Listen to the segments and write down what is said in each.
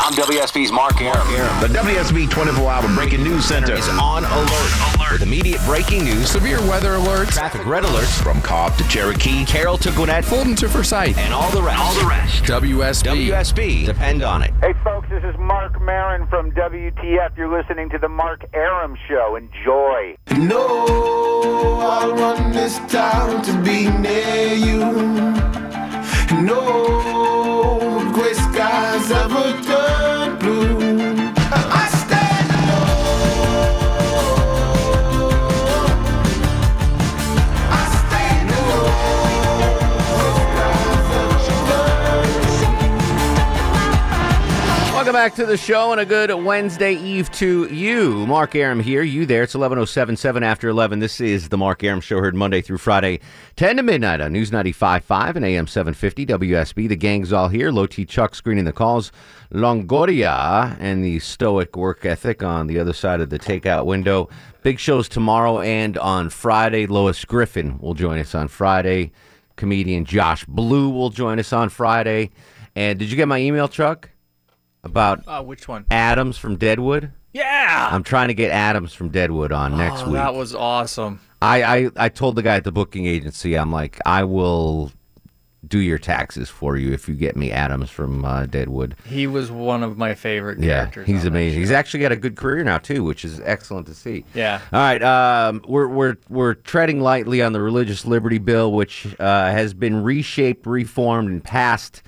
I'm WSB's Mark Arum. The WSB 24 Hour Breaking News Center is on alert. Alert. With immediate breaking news, severe weather alerts, traffic red alerts from Cobb to Cherokee, Carroll to Gwinnett, Fulton to Forsyth, and all the rest. All the rest. WSB. WSB. Depend on it. Hey, folks, this is Marc Maron from WTF. You're listening to the Mark Arum Show. Enjoy. No, I'll run this town to be near you. No questa casa volta blu Welcome back to the show and a good Wednesday Eve to you. Mark Arum here. You there. It's 11.077 after 11. This is the Mark Arum Show heard Monday through Friday, 10 to midnight on News 95.5 and AM 750 WSB. The gang's all here. Low T Chuck screening the calls. Longoria and the stoic work ethic on the other side of the takeout window. Big shows tomorrow and on Friday. Lois Griffin will join us on Friday. Comedian Josh Blue will join us on Friday. And did you get my email, Chuck? About Uh, which one? Adams from Deadwood. Yeah. I'm trying to get Adams from Deadwood on next oh, week. That was awesome. I, I I told the guy at the booking agency, I'm like, I will do your taxes for you if you get me Adams from uh, Deadwood. He was one of my favorite Yeah, he's amazing. He's actually got a good career now too, which is excellent to see. Yeah. All right, um, we're we're we're treading lightly on the religious liberty bill, which uh, has been reshaped, reformed, and passed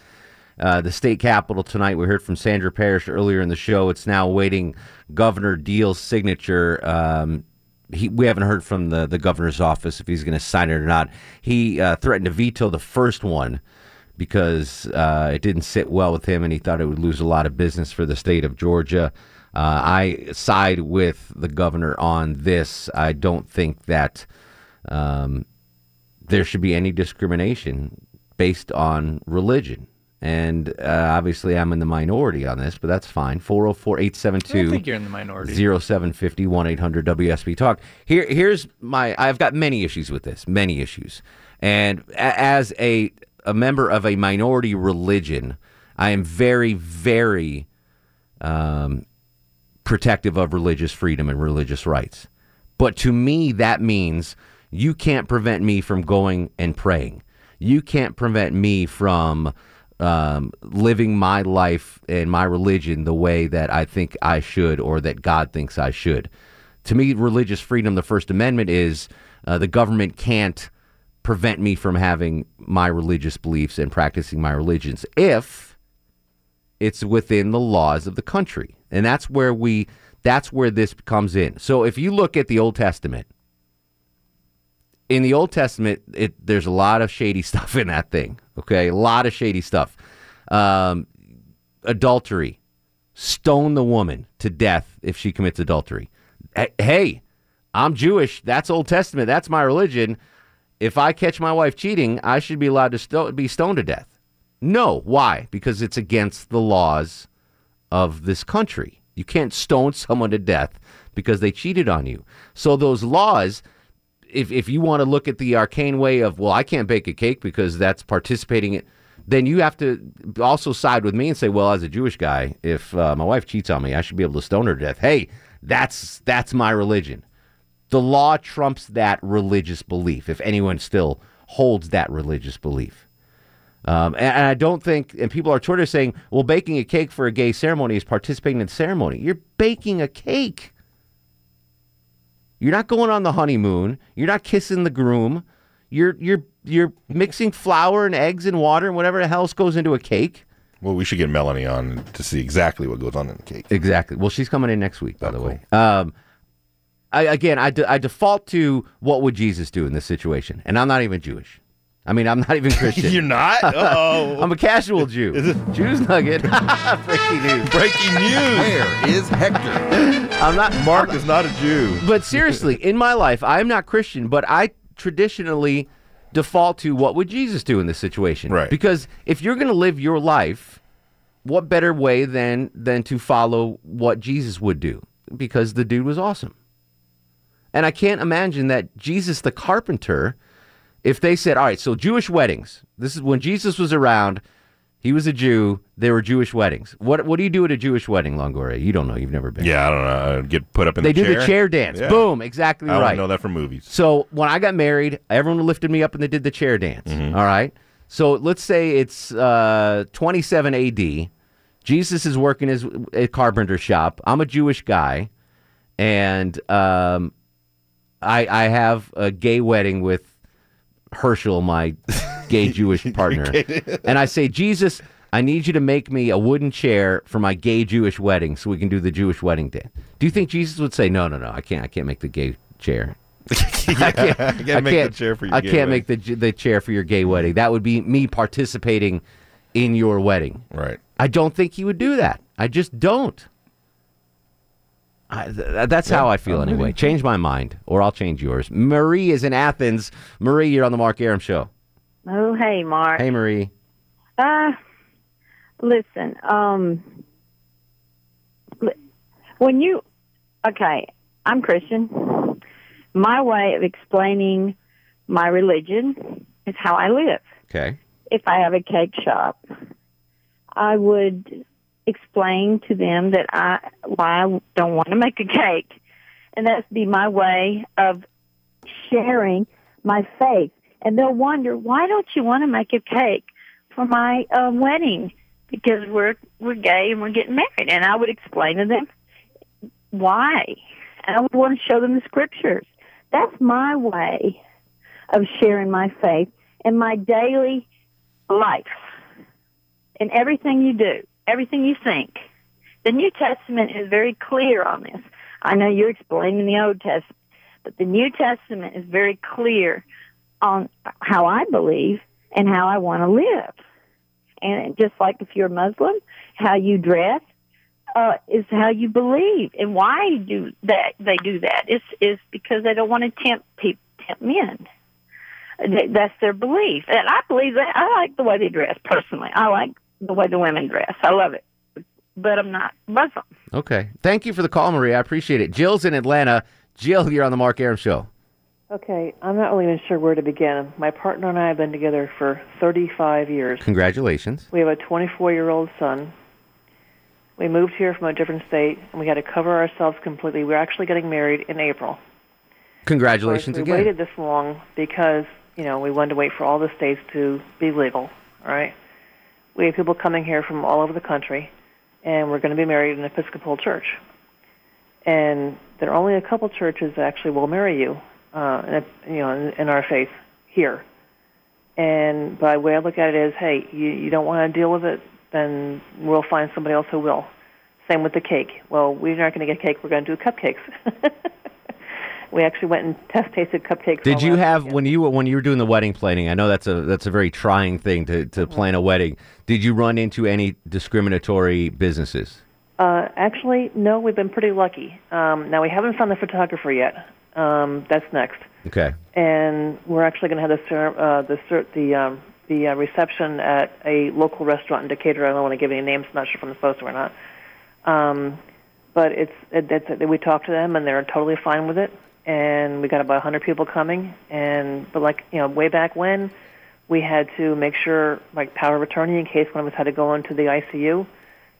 uh, the state capitol tonight. We heard from Sandra Parrish earlier in the show. It's now awaiting Governor Deal's signature. Um, he, we haven't heard from the, the governor's office if he's going to sign it or not. He uh, threatened to veto the first one because uh, it didn't sit well with him and he thought it would lose a lot of business for the state of Georgia. Uh, I side with the governor on this. I don't think that um, there should be any discrimination based on religion. And uh, obviously, I'm in the minority on this, but that's fine. 404 872 I think you're in the minority. 0750 800 WSB Talk. Here, here's my. I've got many issues with this, many issues. And a- as a a member of a minority religion, I am very, very um, protective of religious freedom and religious rights. But to me, that means you can't prevent me from going and praying. You can't prevent me from um, living my life and my religion the way that I think I should or that God thinks I should. To me, religious freedom, the First Amendment is uh, the government can't prevent me from having my religious beliefs and practicing my religions if it's within the laws of the country. And that's where we that's where this comes in. So if you look at the Old Testament, in the Old Testament, it there's a lot of shady stuff in that thing. Okay, a lot of shady stuff. Um, adultery, stone the woman to death if she commits adultery. Hey, I'm Jewish. That's Old Testament. That's my religion. If I catch my wife cheating, I should be allowed to sto- be stoned to death. No, why? Because it's against the laws of this country. You can't stone someone to death because they cheated on you. So those laws, if if you want to look at the arcane way of, well, I can't bake a cake because that's participating in, then you have to also side with me and say, well, as a Jewish guy, if uh, my wife cheats on me, I should be able to stone her to death. Hey, that's that's my religion. The law trumps that religious belief. If anyone still holds that religious belief. Um, and, and I don't think, and people are Twitter saying, well, baking a cake for a gay ceremony is participating in the ceremony. You're baking a cake. You're not going on the honeymoon. You're not kissing the groom. You're you're you're mixing flour and eggs and water and whatever the else goes into a cake. Well, we should get Melanie on to see exactly what goes on in the cake. Exactly. Well, she's coming in next week, by the way. Um, I, again, I, de- I default to what would Jesus do in this situation, and I'm not even Jewish. I mean, I'm not even Christian. You're not? Oh. I'm a casual Jew. Jews Nugget. Breaking news. Breaking news. Where is Hector? I'm not. Mark is not a Jew. But seriously, in my life, I'm not Christian, but I traditionally default to what would Jesus do in this situation? Right. Because if you're going to live your life, what better way than than to follow what Jesus would do? Because the dude was awesome. And I can't imagine that Jesus the carpenter, if they said, all right, so Jewish weddings, this is when Jesus was around, He was a Jew. There were Jewish weddings. What What do you do at a Jewish wedding, Longoria? You don't know. You've never been. Yeah, I don't know. I'd Get put up in They the do chair. the chair dance. Yeah. Boom. Exactly I right. only know that from movies. So when I got married, everyone lifted me up and they did the chair dance. Mm-hmm. all right. So let's say it's uh, 27 A.D. Jesus is working his a carpenter shop. I'm a Jewish guy, and um, I I have a gay wedding with Herschel, my gay Jewish partner, and I say, Jesus, I need you to make me a wooden chair for my gay Jewish wedding, so we can do the Jewish wedding dance. Do you think Jesus would say, No, no, no, I can't, I can't make the gay chair. I can't, I can't make the chair for your I can't make the the chair for your gay wedding. That would be me participating in your wedding. Right. I don't think he would do that. I just don't. I, th- that's how I feel anyway. Change my mind, or I'll change yours. Marie is in Athens. Marie, you're on the Mark Arum show. Oh, hey, Mark. Hey, Marie. Uh, listen, um, when you, okay, I'm Christian. My way of explaining my religion is how I live. Okay. If I have a cake shop, I would explain to them that I why I don't want to make a cake, and that's be my way of sharing my faith. And they'll wonder why don't you want to make a cake for my um, wedding? Because we're we're gay and we're getting married, and I would explain to them why, and I would want to show them the scriptures. That's my way of sharing my faith in my daily life, in everything you do, everything you think. The New Testament is very clear on this. I know you're explaining the Old Testament, but the New Testament is very clear on how I believe and how I want to live. And just like if you're Muslim, how you dress uh, is how you believe, and why do that? They do that is is because they don't want to tempt people, tempt men. Th- That's their belief, and I believe that. I like the way they dress personally. I like the way the women dress. I love it, but I'm not Muslim. Okay. Thank you for the call, Maria. I appreciate it. Jill's in Atlanta. Jill, you're on the Mark Arum show. Okay, I'm not really even sure where to begin. My partner and I have been together for 35 years. Congratulations. We have a 24 year old son. We moved here from a different state, and we had to cover ourselves completely. We're actually getting married in April. Congratulations we again. waited this long because you know we wanted to wait for all the states to be legal. All right, we have people coming here from all over the country, and we're going to be married in an Episcopal church. And there are only a couple churches that actually will marry you, uh, in, a, you know, in, in our faith here. And the way I look at it is, hey, you, you don't want to deal with it, then we'll find somebody else who will. Same with the cake. Well, we're not going to get cake. We're going to do cupcakes. we actually went and test tasted cupcakes. Did you have weekend. when you when you were doing the wedding planning? I know that's a that's a very trying thing to to plan a wedding. Did you run into any discriminatory businesses? Uh, actually, no. We've been pretty lucky. Um, now we haven't found the photographer yet. Um, that's next, Okay. and we're actually going to have the cer- uh, the cer- the um, the uh, reception at a local restaurant in Decatur. I don't want to give any names. I'm not sure if I'm supposed to or not. Um, but it's it, it's we talked to them and they're totally fine with it. And we got about 100 people coming. And but like you know, way back when, we had to make sure like power of attorney in case one of us had to go into the ICU.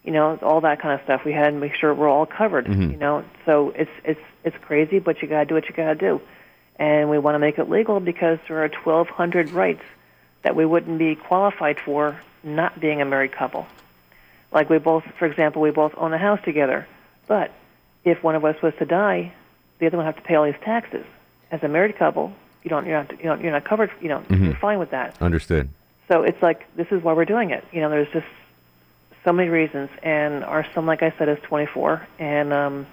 You know, all that kind of stuff. We had to make sure we're all covered. Mhm. You know, so it's it's it's crazy, but you got to do what you got to do. And we want to make it legal because there are 1,200 rights that we wouldn't be qualified for not being a married couple. Like we both, for example, we both own a house together. But if one of us was to die, the other one have to pay all these taxes. As a married couple, you don't, you're not, you don't, you're not covered. You know, Mhm. you're fine with that. Understood. So it's like this is why we're doing it. You know, there's just so many reasons. And our son, like I said, is 24, and um,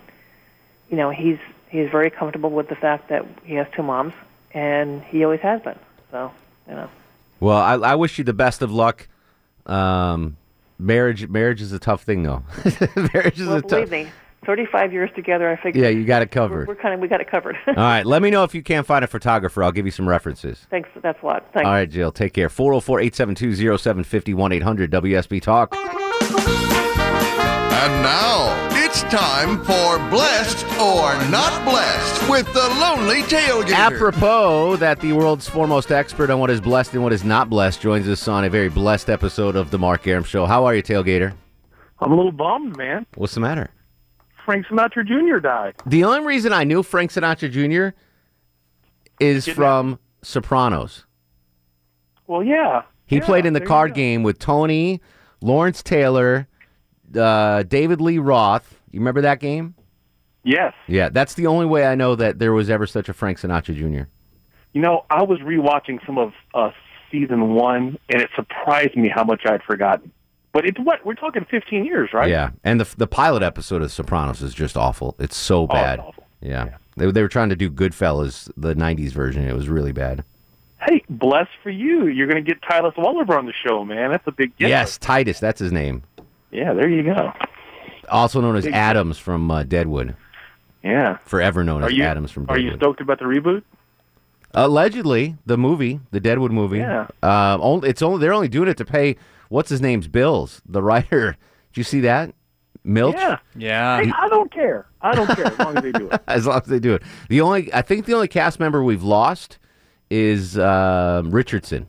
you know, he's he's very comfortable with the fact that he has two moms, and he always has been. So you know. Well, I, I wish you the best of luck. Um, marriage marriage is a tough thing, though. marriage is Well, a tough. believe me, 35 years together, I figure. Yeah, you got it We're, covered. we're kind of we got it covered. All right, let me know if you can't find a photographer. I'll give you some references. Thanks. That's a lot. Thanks. All right, Jill. Take care. 404-872-0750 800 WSB Talk. And now, it's time for Blessed or Not Blessed with the Lonely Tailgater. Apropos that the world's foremost expert on what is blessed and what is not blessed joins us on a very blessed episode of the Mark Arum Show. How are you, Tailgater? I'm a little bummed, man. What's the matter? Frank Sinatra Jr. died. The only reason I knew Frank Sinatra Jr. is from Sopranos. Well, yeah. He Yeah, played in the card game with Tony, Lawrence Taylor, uh, David Lee Roth. You remember that game? Yes. Yeah, that's the only way I know that there was ever such a Frank Sinatra Jr. You know, I was rewatching some of uh, season one, and it surprised me how much I'd forgotten. But it's what we're talking 15 years, right? Yeah, and the the pilot episode of Sopranos is just awful. It's so Oh, it's bad. Yeah. They, they were trying to do Goodfellas, the '90s version. It was really bad. Hey, bless for you. You're going to get Titus Welliver on the show, man. That's a big get. Yes, Titus. That's his name. Yeah, there you go. Also known as Big- Adams from uh, Deadwood. Yeah. Forever known Are as you Adams from Deadwood. Are you stoked about the reboot? Allegedly, the movie, the Deadwood movie. Yeah. Uh, only, it's only they're only doing it to pay what's his name's bills. The writer. Did you see that? Milch. Yeah. Yeah. Hey, I don't care. I don't care as long as they do it. as long as they do it. The only I think the only cast member we've lost is um Richardson.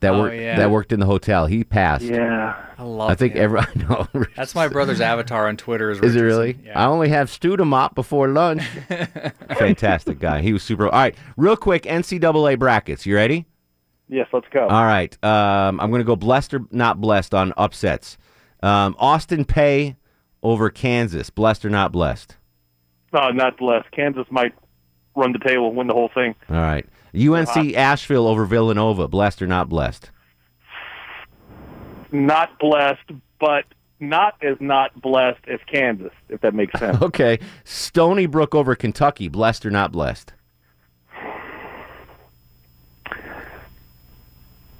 That Oh, worked yeah. that worked in the hotel. He passed. Yeah. I love I think him. every I know. That's my brother's avatar on Twitter. Is, Is it really? Yeah. I only have Studemop before lunch. Fantastic guy. He was super. All right, real quick NCAA brackets. You ready? Yes, let's go. All right. Um, I'm going to go blessed or not blessed on upsets. Um, Austin Peay over Kansas. Blessed or not blessed? No, not blessed. Kansas might run the table, win the whole thing. All right. UNC Asheville over Villanova. Blessed or not blessed? Not blessed, but not as not blessed as Kansas, if that makes sense. Okay. Stony Brook over Kentucky. Blessed or not blessed?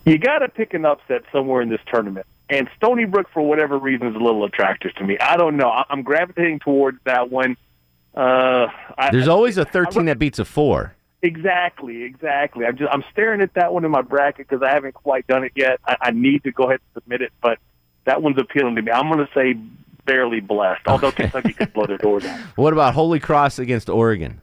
You got to pick an upset somewhere in this tournament. And Stony Brook, for whatever reason, is a little attractive to me. I don't know. I- I'm gravitating towards that one. Uh, I, There's always a 13 that beats a 4. Exactly, exactly. I'm just I'm staring at that one in my bracket because I haven't quite done it yet. I, I need to go ahead and submit it, but that one's appealing to me. I'm going to say barely blessed, although Kentucky could blow their doors out. What about Holy Cross against Oregon?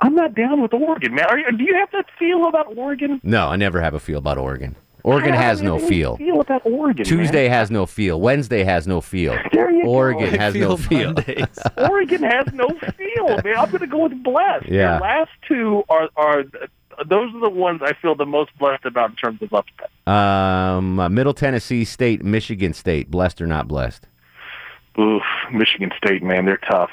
I'm not down with Oregon, man. Are you, do you have that feel about Oregon? No, I never have a feel about Oregon. Oregon I has no feel. Feel about Oregon. Tuesday has no feel. Wednesday has no feel. There you. Oregon I has no feel feel. Oregon has no feel, man. I'm going to go with blessed. Yeah. Their last two are are those are the ones I feel the most blessed about in terms of upset. Um, uh, Middle Tennessee State, Michigan State. Blessed or not blessed? Oof, Michigan State, man, they're tough.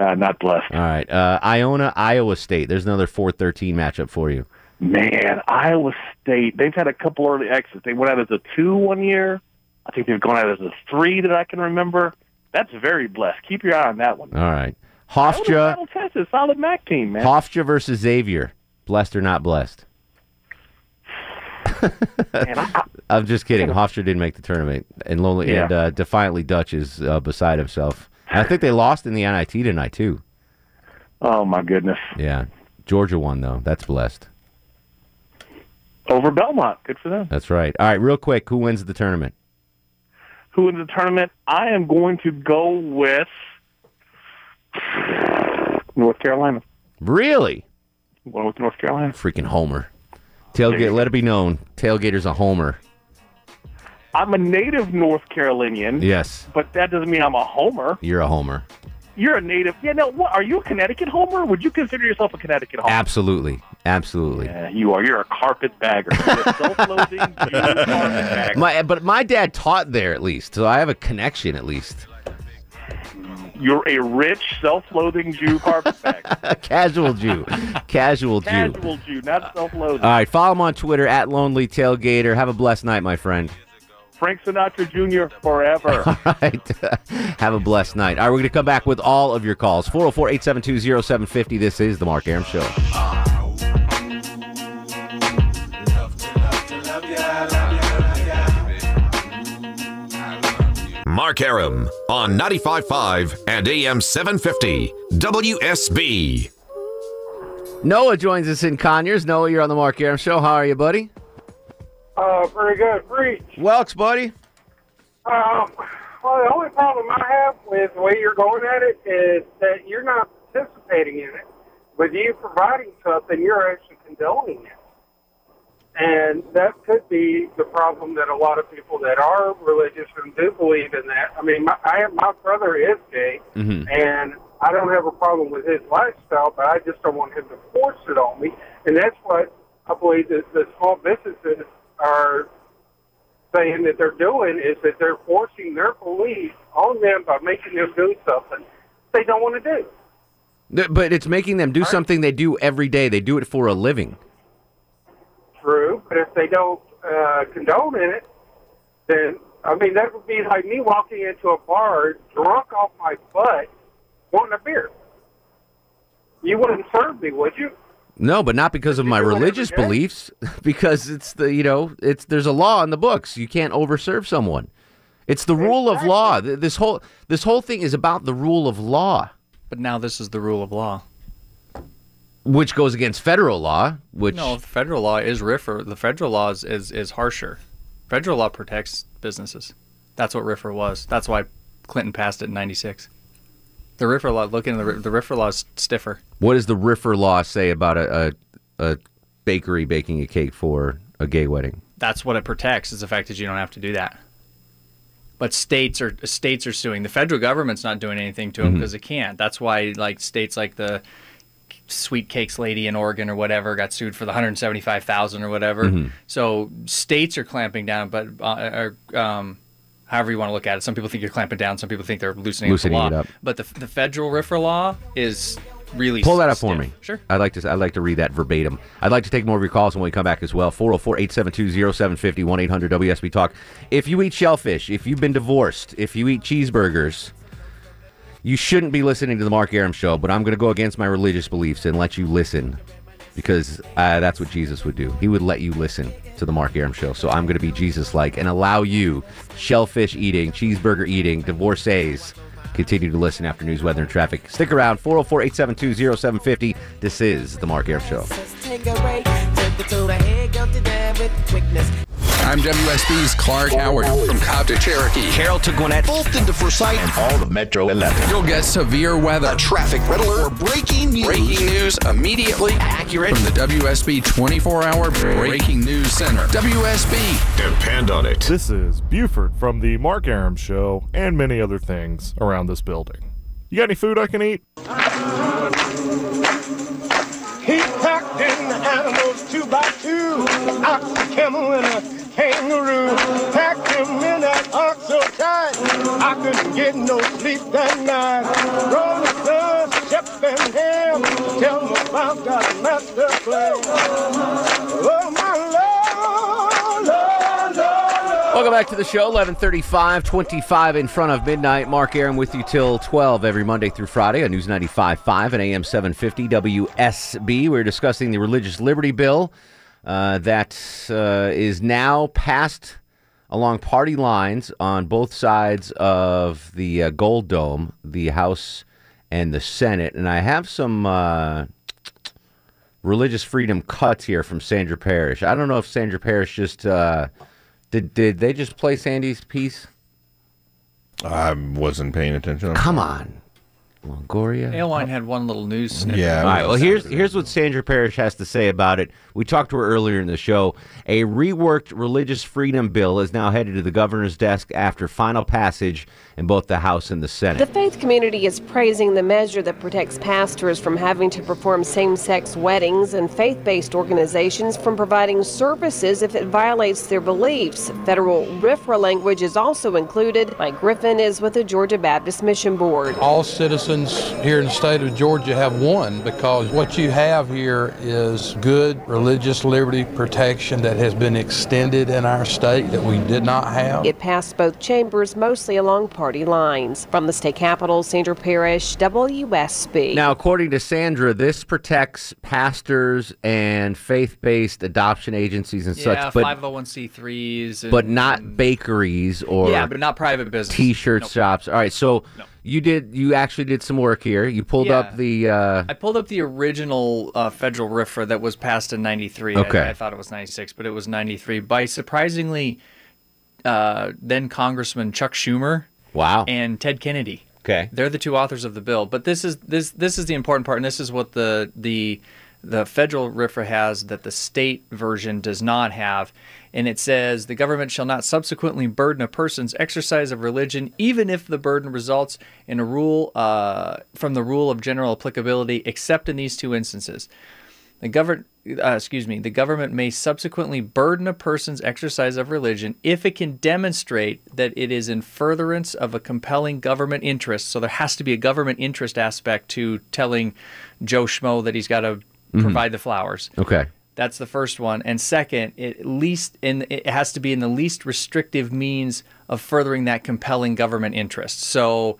Uh, not blessed. All right. Uh, Iona, Iowa State. There's another 4-13 matchup for you. Man, Iowa State, they've had a couple early exits. They went out as a two one year. I think they've gone out as a three that I can remember. That's very blessed. Keep your eye on that one. All right. Hofstra, Texas, solid MAC team, man. Hofstra versus Xavier. Blessed or not blessed? I'm just kidding. Hofstra didn't make the tournament, and lonely Yeah. and uh, defiantly Dutch is uh, beside himself. I think they lost in the NIT tonight too. Oh my goodness. Yeah, Georgia won though. That's blessed. Over Belmont. Good for them. That's right. All right, real quick, who wins the tournament? Who wins the tournament? I am going to go with North Carolina. Really? Going with North Carolina. Freaking Homer. Tailgate. Let it be known. Tailgater's a Homer. I'm a native North Carolinian. Yes, But that doesn't mean I'm a homer. you're a Homer. You're a native. Yeah, no, what? Are you a Connecticut homer? Would you consider yourself a Connecticut homer? Absolutely, absolutely. Yeah, you are. You're a carpet bagger. You're self-loathing Jew carpet bagger. My, but my dad taught there at least, so I have a connection at least. You're a rich, self-loathing Jew carpet bagger. Casual Jew, casual Jew. Casual Jew, not self-loathing. All right, follow him on Twitter at Lonely Tailgater. Have a blessed night, my friend. Frank Sinatra Jr. forever. All right, have a blessed night. All right, we're going to come back with all of your calls. 404 872 0750. This is The Mark Arum Show. Mark Arum on 95.5 and AM 750 WSB. Noah joins us in Conyers. Noah, you're on The Mark Arum Show. How are you, buddy? Uh, very good. Preach. Welks, buddy. Um, well, the only problem I have with the way you're going at it is that you're not participating in it. With you providing something, you're actually condoning it. And that could be the problem that a lot of people that are religious and do believe in that. I mean, my, I have, my brother is gay, Mhm. and I don't have a problem with his lifestyle, but I just don't want him to force it on me. And that's what I believe that the small businesses are saying that they're doing is that they're forcing their belief on them by making them do something they don't want to do. But it's making them do something they do every day. They do it for a living. True, but if they don't uh, condone in it, then I mean that would be like me walking into a bar drunk off my butt, wanting a beer. You wouldn't serve me, would you? No, but not because of my religious beliefs. Because it's the you know it's there's a law in the books. You can't overserve someone. It's the rule of law. This whole this whole thing is about the rule of law, But now this is the rule of law. which goes against federal law. Which no, federal law is RFRA. The federal law is, is, is harsher. Federal law protects businesses. That's what RFRA was. That's why Clinton passed it in '96. The RFRA law. Look into the the RFRA law is stiffer. what does the RFRA law say about a, a a bakery baking a cake for a gay wedding? That's what it protects. Is the fact that you don't have to do that. But states are states are suing. The federal government's not doing anything to them because it can't. That's why like states like the sweet cakes lady in Oregon or whatever got sued for the 175,000 or whatever. Mhm. So states are clamping down, but uh, or, um, however you want to look at it. Some people think you're clamping down. Some people think they're loosening, Loosening up it the law. up. But the the federal RFRA law is really Pull that up for me. Sure. I'd like to. I'd like to read that verbatim. I'd like to take more of your calls when we come back as well. 404-872-0750, 1-800-WSB Talk. If you eat shellfish, if you've been divorced, if you eat cheeseburgers, you shouldn't be listening to the Mark Arum Show. But I'm going to go against my religious beliefs and let you listen because uh, that's what Jesus would do. He would let you listen to the Mark Arum Show. So I'm going to be Jesus-like and allow you, shellfish eating, cheeseburger eating, divorcees, continue to listen after news, weather, and traffic. Stick around. 404-872-0750. This is the Mark Arum Show. I'm WSB's Clark Howard from Cobb to Cherokee. Carroll to Gwinnett. Fulton to Forsyth. And all the Metro 11. You'll get severe weather, Traffic red alert or breaking news. breaking news immediately, Accurate. from the WSB 24-hour Breaking News Center. WSB. Depend on it. This is Buford from the Mark Arum Show and many other things around this building. You got any food I can eat? He packed in the animals two by two, ox, camel, and a kangaroo. Packed him in that ox so tight, I couldn't get no sleep that night. Rolling Stone, Shep and Ham, tell me about that master plan. Oh, my Lord, Lord. Welcome back to the show. 1135, 25 in front of midnight. Mark Arum with you till 12 every Monday through Friday on News 95.5 and AM 750 WSB. We're discussing the Religious Liberty Bill uh, that uh, is now passed along party lines on both sides of the uh, Gold Dome, the House and the Senate. And I have some uh, religious freedom cuts here from Sandra Parrish. I don't know if Sandra Parrish just uh, did. Did they just play Sandy's piece? I wasn't paying attention. Come on, Longoria. Airline had one little news snippet. Yeah, All right. Well, here's here's what Sandra Parrish has to say about it. We talked to her earlier in the show. A reworked religious freedom bill is now headed to the governor's desk after final passage in both the House and the Senate. The faith community is praising the measure that protects pastors from having to perform same sex weddings and faith based organizations from providing services if it violates their beliefs. Federal RFRA language is also included. Mike Griffin is with the Georgia Baptist Mission Board. all citizens here in the state of Georgia have won because what you have here is good religious liberty protection that has been extended in our state that we did not have. It passed both chambers mostly along party lines. From the state capitol, Sandra Parrish, WSB. Now, according to Sandra, this protects pastors and faith-based adoption agencies and Yeah, such, but 501c3s. And, but not bakeries or yeah, but not private business. t-shirt shops. All right, so you did you actually did some work here. You pulled Yeah. up the uh, I pulled up the original uh, federal RFRA that was passed in '93. Okay. I, I thought it was '96, but it was '93 by surprisingly uh, then Congressman Chuck Schumer. Wow. And Ted Kennedy. Okay. They're the two authors of the bill. But this is this this is the important part, and this is what the the the federal RFRA has that the state version does not have. And it says the government shall not subsequently burden a person's exercise of religion, even if the burden results in a rule uh, from the rule of general applicability, except in these two instances. The government, uh, excuse me, the government may subsequently burden a person's exercise of religion if it can demonstrate that it is in furtherance of a compelling government interest. So there has to be a government interest aspect to telling Joe Schmo that he's got to Mhm. provide the flowers. Okay. That's the first one. And second, it at least in it has to be in the least restrictive means of furthering that compelling government interest. So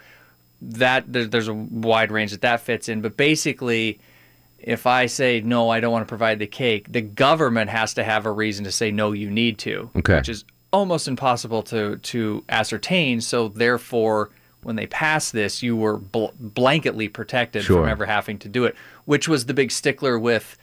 that there's a wide range that that fits in, but basically if I say no, I don't want to provide the cake, the government has to have a reason to say no, you need to, Okay. which is almost impossible to to ascertain. So therefore, when they passed this, you were bl- blanketly protected Sure. from ever having to do it, which was the big stickler with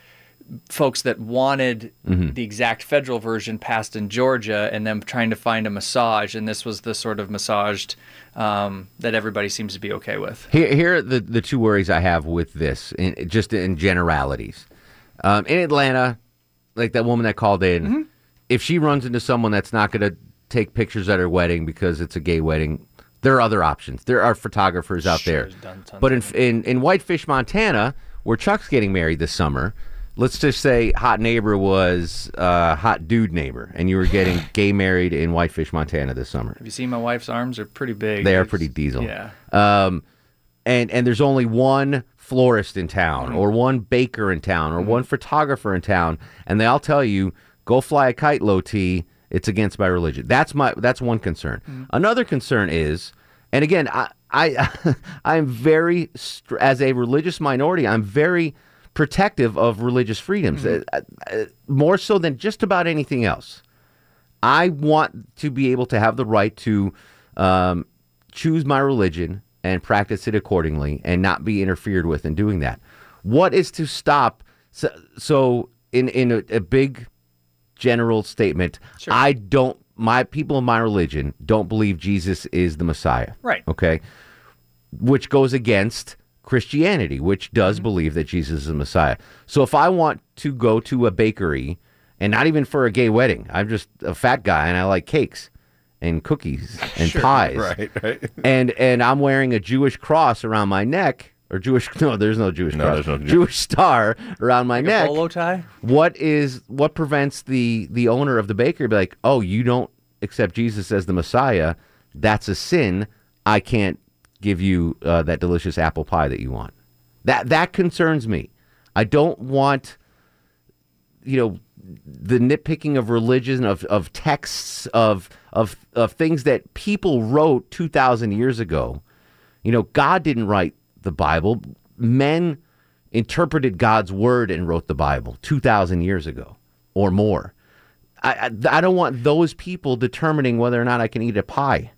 folks that wanted Mhm. the exact federal version passed in Georgia, and them trying to find a massage, and this was the sort of massaged um, that everybody seems to be okay with. Here, here are the, the two worries I have with this, in, just in generalities. Um, in Atlanta, like that woman that called in, Mm-hmm. if she runs into someone that's not going to take pictures at her wedding because it's a gay wedding, there are other options. There are photographers out there. But in, in in Whitefish, Montana, where Chuck's getting married this summer, let's just say hot neighbor was uh, hot dude neighbor, and you were getting gay married in Whitefish, Montana this summer. Have you seen my wife's arms? They're pretty big. They are It's- pretty diesel. Yeah. Um, and and there's only one florist in town, or one baker in town, or one photographer in town, and they all tell you go fly a kite, low T. It's against my religion. That's my that's one concern. Another concern is, and again, I I I'm very as a religious minority, I'm very protective of religious freedoms, uh, uh, more so than just about anything else. I want to be able to have the right to um, choose my religion and practice it accordingly and not be interfered with in doing that. What is to stop? So, so in, in a, a big general statement, I don't, my people of my religion don't believe Jesus is the Messiah. Right. Okay. Which goes against Christianity, which does mm-hmm. believe that Jesus is the Messiah. So if I want to go to a bakery, and not even for a gay wedding, I'm just a fat guy and I like cakes and cookies and Sure, pies. right, right. And and I'm wearing a Jewish cross around my neck or Jewish no, there's no Jewish No, cross. there's no Jew- Jewish star around my Like a neck. bolo tie? What is what prevents the the owner of the bakery be like, "Oh, you don't accept Jesus as the Messiah. That's a sin. I can't give you uh, that delicious apple pie that you want." That that concerns me. I don't want you know the nitpicking of religion of of texts of of of things that people wrote 2000 years ago you know god didn't write the bible men interpreted god's word and wrote the bible 2000 years ago or more I, I i don't want those people determining whether or not i can eat a pie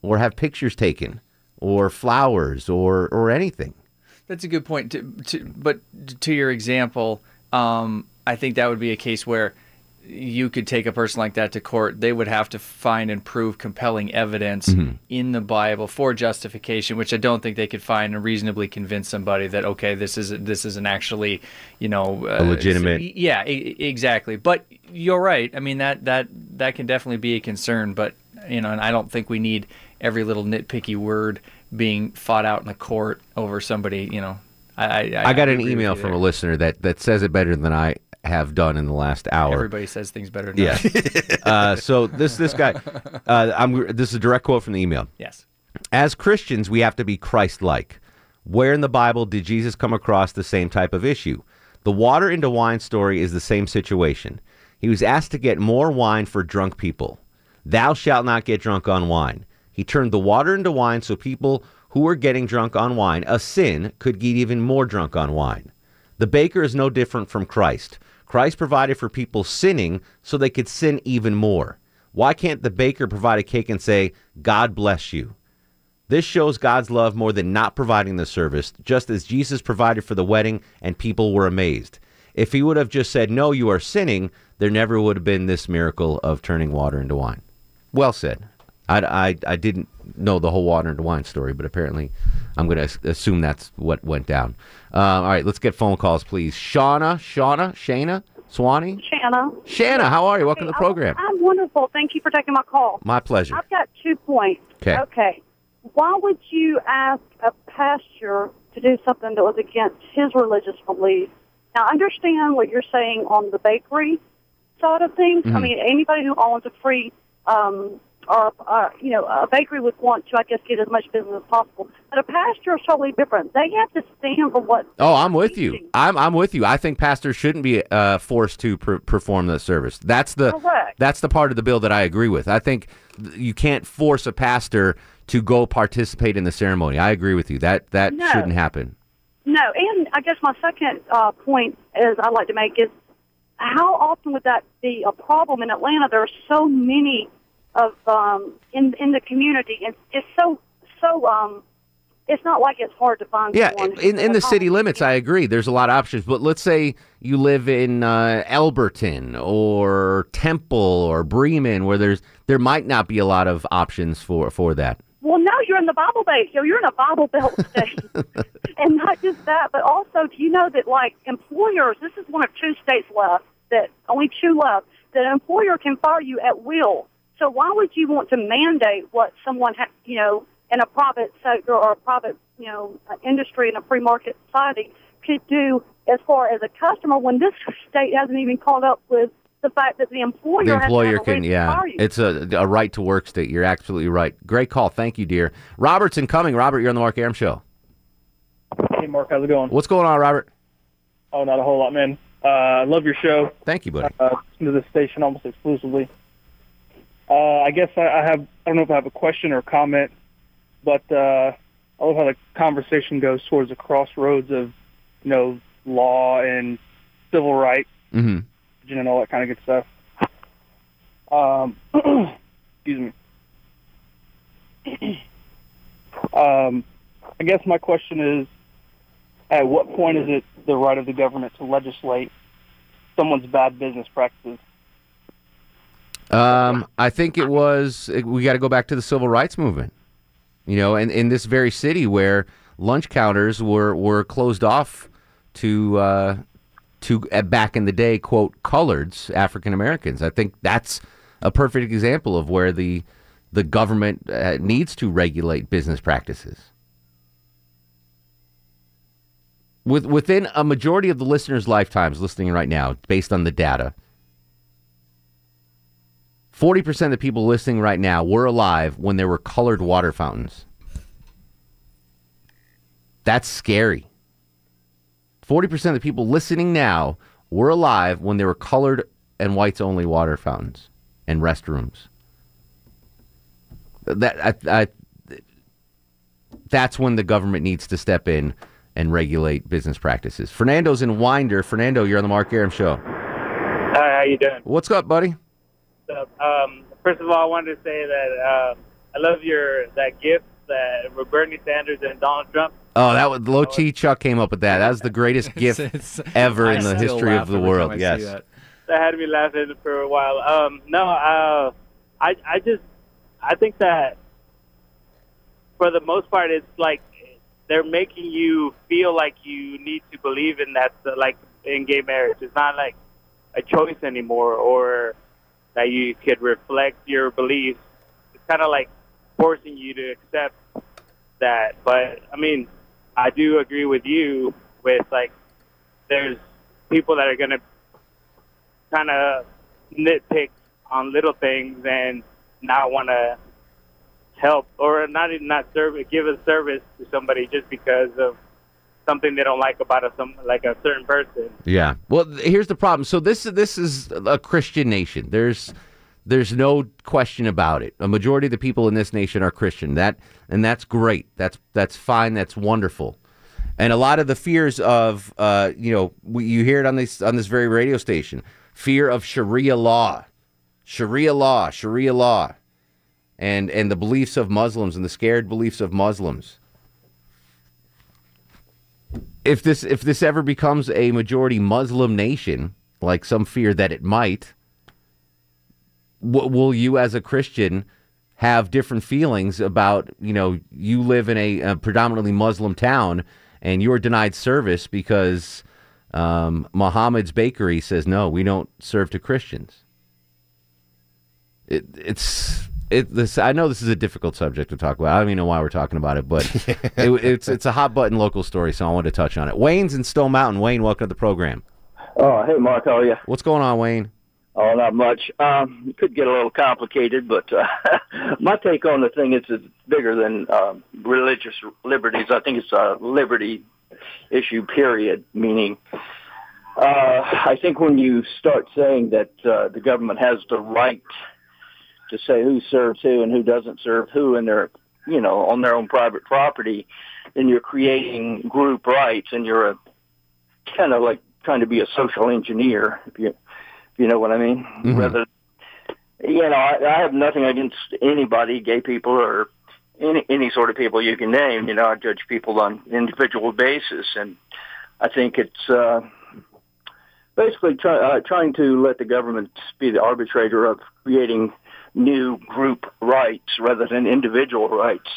or have pictures taken or flowers or or anything That's a good point. To, to, but to your example, um, I think that would be a case where you could take a person like that to court. They would have to find and prove compelling evidence Mhm. in the Bible for justification, which I don't think they could find and reasonably convince somebody that okay, this is this isn't actually, you know, uh, A legitimate- Yeah, e- exactly. But you're right. I mean that that that can definitely be a concern. But you know, and I don't think we need every little nitpicky word being fought out in a court over somebody. You know, I I, I, got an email from there. a listener that, that says it better than I have done in the last hour. Everybody says things better. Than Yeah. I. uh, so this this guy, uh, I'm this is a direct quote from the email. Yes. As Christians, we have to be Christ-like. Where in the Bible did Jesus come across the same type of issue? The water into wine story is the same situation. He was asked to get more wine for drunk people. Thou shalt not get drunk on wine. He turned the water into wine so people who were getting drunk on wine, a sin, could get even more drunk on wine. The baker is no different from Christ. Christ provided for people sinning so they could sin even more. Why can't the baker provide a cake and say, God bless you? This shows God's love more than not providing the service, just as Jesus provided for the wedding and people were amazed. If he would have just said, No, you are sinning, there never would have been this miracle of turning water into wine. Well said. I, I, I didn't know the whole water and wine story, but apparently I'm going to assume that's what went down. Uh, all right, let's get phone calls, please. Shauna, Shauna, Shana, Swanee? Shanna. Shanna, how are you? Welcome to the program. I'm wonderful. Thank you for taking my call. My pleasure. I've got two points. Okay. Okay. Why would you ask a pastor to do something that was against his religious beliefs? Now, understand what you're saying on the bakery side of things. I Mm-hmm. Mhm. mean, anybody who owns a free um, or uh, you know a bakery would want to, I guess, get as much business as possible. But a pastor is totally different. They have to stand for what Oh, I'm with you. I'm I'm with you. I think pastors shouldn't be uh, forced to per- perform the service. That's the Correct. that's the part of the bill that I agree with. I think you can't force a pastor to go participate in the ceremony. I agree with you. That that No. shouldn't happen. No, and I guess my second uh, point is I'd like to make is how often would that be a problem in Atlanta? There are so many of um, in in the community, and it's so so. Um, it's not like it's hard to find. Yeah, in in the city limits, I agree. There's a lot of options, but let's say you live in uh, Elberton or Temple or Bremen, where there's there might not be a lot of options for for that. Well, no, you're in the Bible Belt. So you're in a Bible Belt state, and not just that, but also, do you know that like employers? This is one of two states left that only two left that an employer can fire you at will. So why would you want to mandate what someone, ha- you know, in a private sector or a private, you know, uh, industry in a free market society could do as far as a customer when this state hasn't even caught up with the fact that the employer, The employer have can, reason yeah, it's a a right to work state. You're absolutely right. Great call, thank you, dear. Robertson coming. Robert, you're on the Mark Arum show. Hey, Mark, how's it going? What's going on, Robert? Oh, not a whole lot, man. Uh, I love your show. Thank you, buddy. Uh, listen to this station almost exclusively. Uh, I guess I, I have, I don't know if I have a question or a comment, but uh, I love how the conversation goes towards the crossroads of, you know, law and civil rights Mm-hmm. and all that kind of good stuff. Um, excuse me. um, I guess my question is, at what point is it the right of the government to legislate someone's bad business practices? Um, I think it was. We got to go back to the civil rights movement. You know, and in this very city where lunch counters were were closed off to uh, to uh, back in the day, quote coloreds, African Americans. I think that's a perfect example of where the the government uh, needs to regulate business practices. With, within a majority of the listeners' lifetimes listening right now, based on the data, 40% of the people listening right now were alive when there were colored water fountains. That's scary. 40% of the people listening now were alive when there were colored and whites only water fountains and restrooms. That I, I, that's when the government needs to step in and regulate business practices. Fernando's in Winder. Fernando, you're on the Mark Arum show. Hi, how you doing? What's up, buddy? So, um, first of all, I wanted to say that uh, I love your that gift that with Bernie Sanders and Donald Trump. Oh, that was Low Chi Chuck came up with that. That was the greatest gift ever I in the history of the world. time Yes. that. That had me laughing for a while. Um, no, uh, I I just I think that for the most part, it's like they're making you feel like you need to believe in that, like in gay marriage. It's not like a choice anymore, or that you could reflect your beliefs. It's kind of like forcing you to accept that. But I mean, I do agree with you with like there's people that are gonna kind of nitpick on little things and not want to help or not even not serve give a service to somebody just because of something they don't like about a some like a certain person. Yeah. Well, here's the problem. So this this is a Christian nation. There's there's no question about it. A majority of the people in this nation are Christian. That and that's great. That's that's fine. That's wonderful. And a lot of the fears of uh, you know you hear it on this on this very radio station. Fear of Sharia law, Sharia law, Sharia law, and and the beliefs of Muslims and the scared beliefs of Muslims if this if this ever becomes a majority Muslim nation, like some fear that it might, w- will you, as a Christian, have different feelings about you know you live in a, a predominantly Muslim town and you are denied service because um, Muhammad's Bakery says no, we don't serve to Christians. It, it's it, this. I know this is a difficult subject to talk about. I don't even know why we're talking about it, but it, it's it's a hot button local story, so I wanted to touch on it. Wayne's in Stone Mountain. Wayne, welcome to the program. Oh, hey, Mark, how are you? What's going on, Wayne? Oh, not much. Um, it could get a little complicated, but uh, my take on the thing is it's bigger than um, religious liberties. I think it's a liberty issue, period, meaning uh, I think when you start saying that uh, the government has the right to say who serves who and who doesn't serve who in their, you know, on their own private property, then you're creating group rights and you're a kind of like trying to be a social engineer, if you, if you know what I mean. Mhm. Rather, you know, I, I have nothing against anybody, gay people or any any sort of people you can name. You know, I judge people on individual basis, and I think it's uh, basically try, uh, trying to let the government be the arbitrator of creating new group rights rather than individual rights.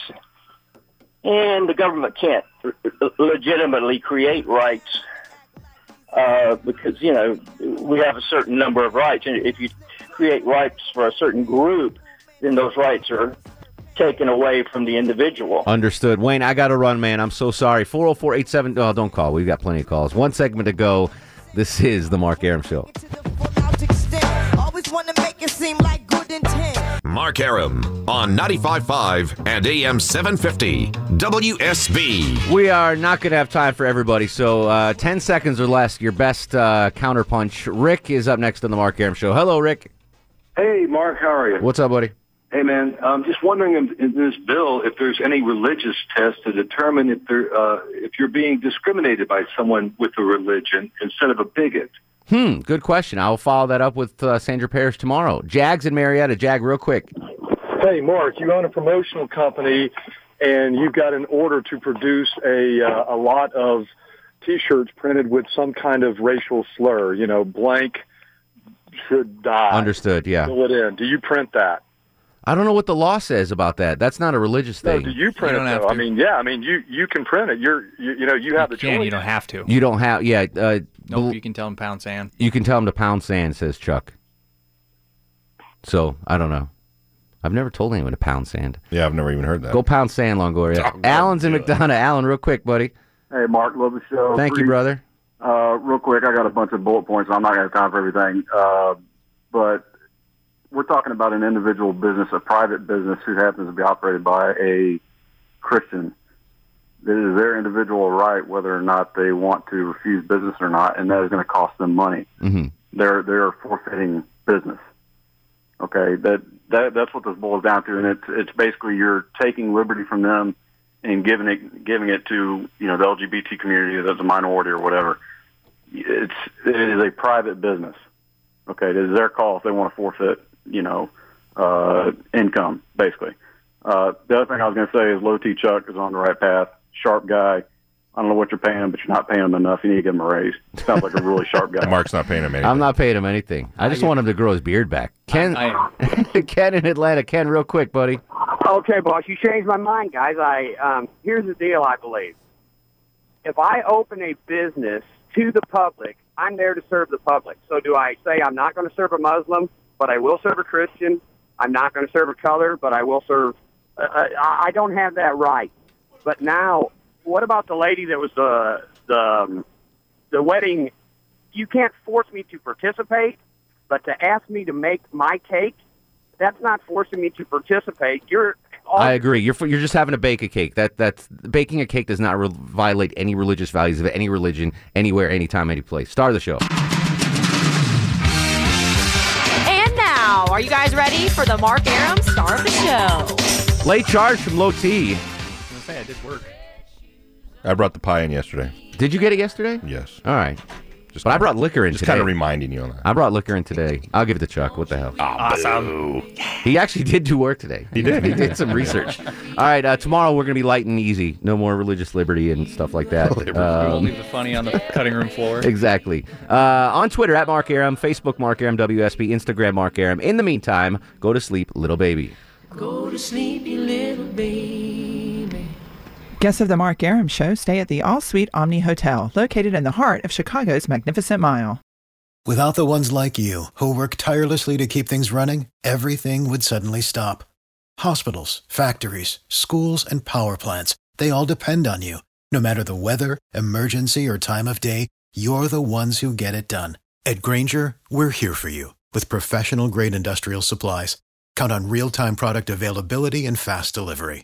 And the government can't legitimately create rights uh, because you know we have a certain number of rights, and if you create rights for a certain group, then those rights are taken away from the individual. Understood. Wayne, I got to run, man. I'm so sorry. 404 87. Oh, don't call. We've got plenty of calls. One segment to go. This is the Mark Arum Show. Mark Arum on 95.5 and AM 750 WSB. We are not going to have time for everybody, so uh, 10 seconds or less, your best uh, counterpunch. Rick is up next on the Mark Arum Show. Hello, Rick. Hey, Mark, how are you? What's up, buddy? Hey, man. I'm just wondering in, in this bill if there's any religious test to determine if there uh, if you're being discriminated by someone with a religion instead of a bigot. Hmm, good question. I'll follow that up with uh, Sandra Parrish tomorrow. Jags and Marietta. Jag, real quick. Hey, Mark, you own a promotional company, and you've got an order to produce a uh, a lot of T-shirts printed with some kind of racial slur. You know, blank should die. Understood, yeah. Fill it in. Do you print that? I don't know what the law says about that. That's not a religious No, thing. do you print it though? I mean, yeah. I mean, you you can print it. You're you, you know you have the can, choice. you don't have to. You don't have, yeah. Uh, Nope, you can tell them pound sand. You can tell him to pound sand, says Chuck. So I don't know. I've never told anyone to pound sand. Yeah, I've never even heard that. Go pound sand, Longoria. Alan's in McDonough. Alan, real quick, buddy. Hey, Mark, love the show. Thank you, brother. Uh, real quick, I got a bunch of bullet points. I'm not going to have time for everything. Uh, but we're talking about an individual business, a private business who happens to be operated by a Christian. It is their individual right whether or not they want to refuse business or not, and that is going to cost them money. Mm-hmm. They're they're forfeiting business. Okay, that that that's what this boils down to, and it's it's basically you're taking liberty from them and giving it giving it to you know the LGBT community that's a minority or whatever. It's it is a private business. Okay, it is their call if they want to forfeit you know uh, income basically. Uh, the other thing I was going to say is Low T Chuck is on the right path. Sharp guy. I don't know what you're paying him, but you're not paying him enough. You need to give him a raise. Sounds like a really sharp guy. Mark's not paying him anything. I'm not paying him anything. I just want him to grow his beard back. Ken, Ken in Atlanta. Ken, real quick, buddy. Okay, boss, you changed my mind, guys. I um, here's the deal. I believe if I open a business to the public, I'm there to serve the public. So do I say I'm not going to serve a Muslim, but I will serve a Christian? I'm not going to serve a color, but I will serve. Uh, I I don't have that right. But now, what about the lady that was the the um, the wedding? You can't force me to participate, but to ask me to make my cake, that's not forcing me to participate. You're I agree. You're you're just having to bake a cake. That that's baking a cake does not re- violate any religious values of any religion, anywhere, anytime, any place. Star of the show. Are you guys ready for the Mark Arum star of the show? Late charge from Low T. I was gonna say I did work. I brought the pie in yesterday. Did you get it yesterday? Yes. All right. But I brought liquor in just today. kind of reminding you on that. I brought liquor in today. I'll give it to Chuck. What the hell? Awesome. He actually did do work today. He did. he did some research. All right. Uh, tomorrow we're going to be light and easy. No more religious liberty and stuff like that. we won't Um, leave the funny on the cutting room floor. Exactly. Uh, on Twitter at Mark Arum, Facebook Mark Arum WSB, Instagram Mark Arum. In the meantime, go to sleep, little baby. Go to sleep, you little baby. Guests of the Mark Arum Show stay at the All Suite Omni Hotel, located in the heart of Chicago's Magnificent Mile. Without the ones like you, who work tirelessly to keep things running, everything would suddenly stop. Hospitals, factories, schools, and power plants, they all depend on you. No matter the weather, emergency, or time of day, you're the ones who get it done. At Grainger, we're here for you with professional grade industrial supplies. Count on real time product availability and fast delivery.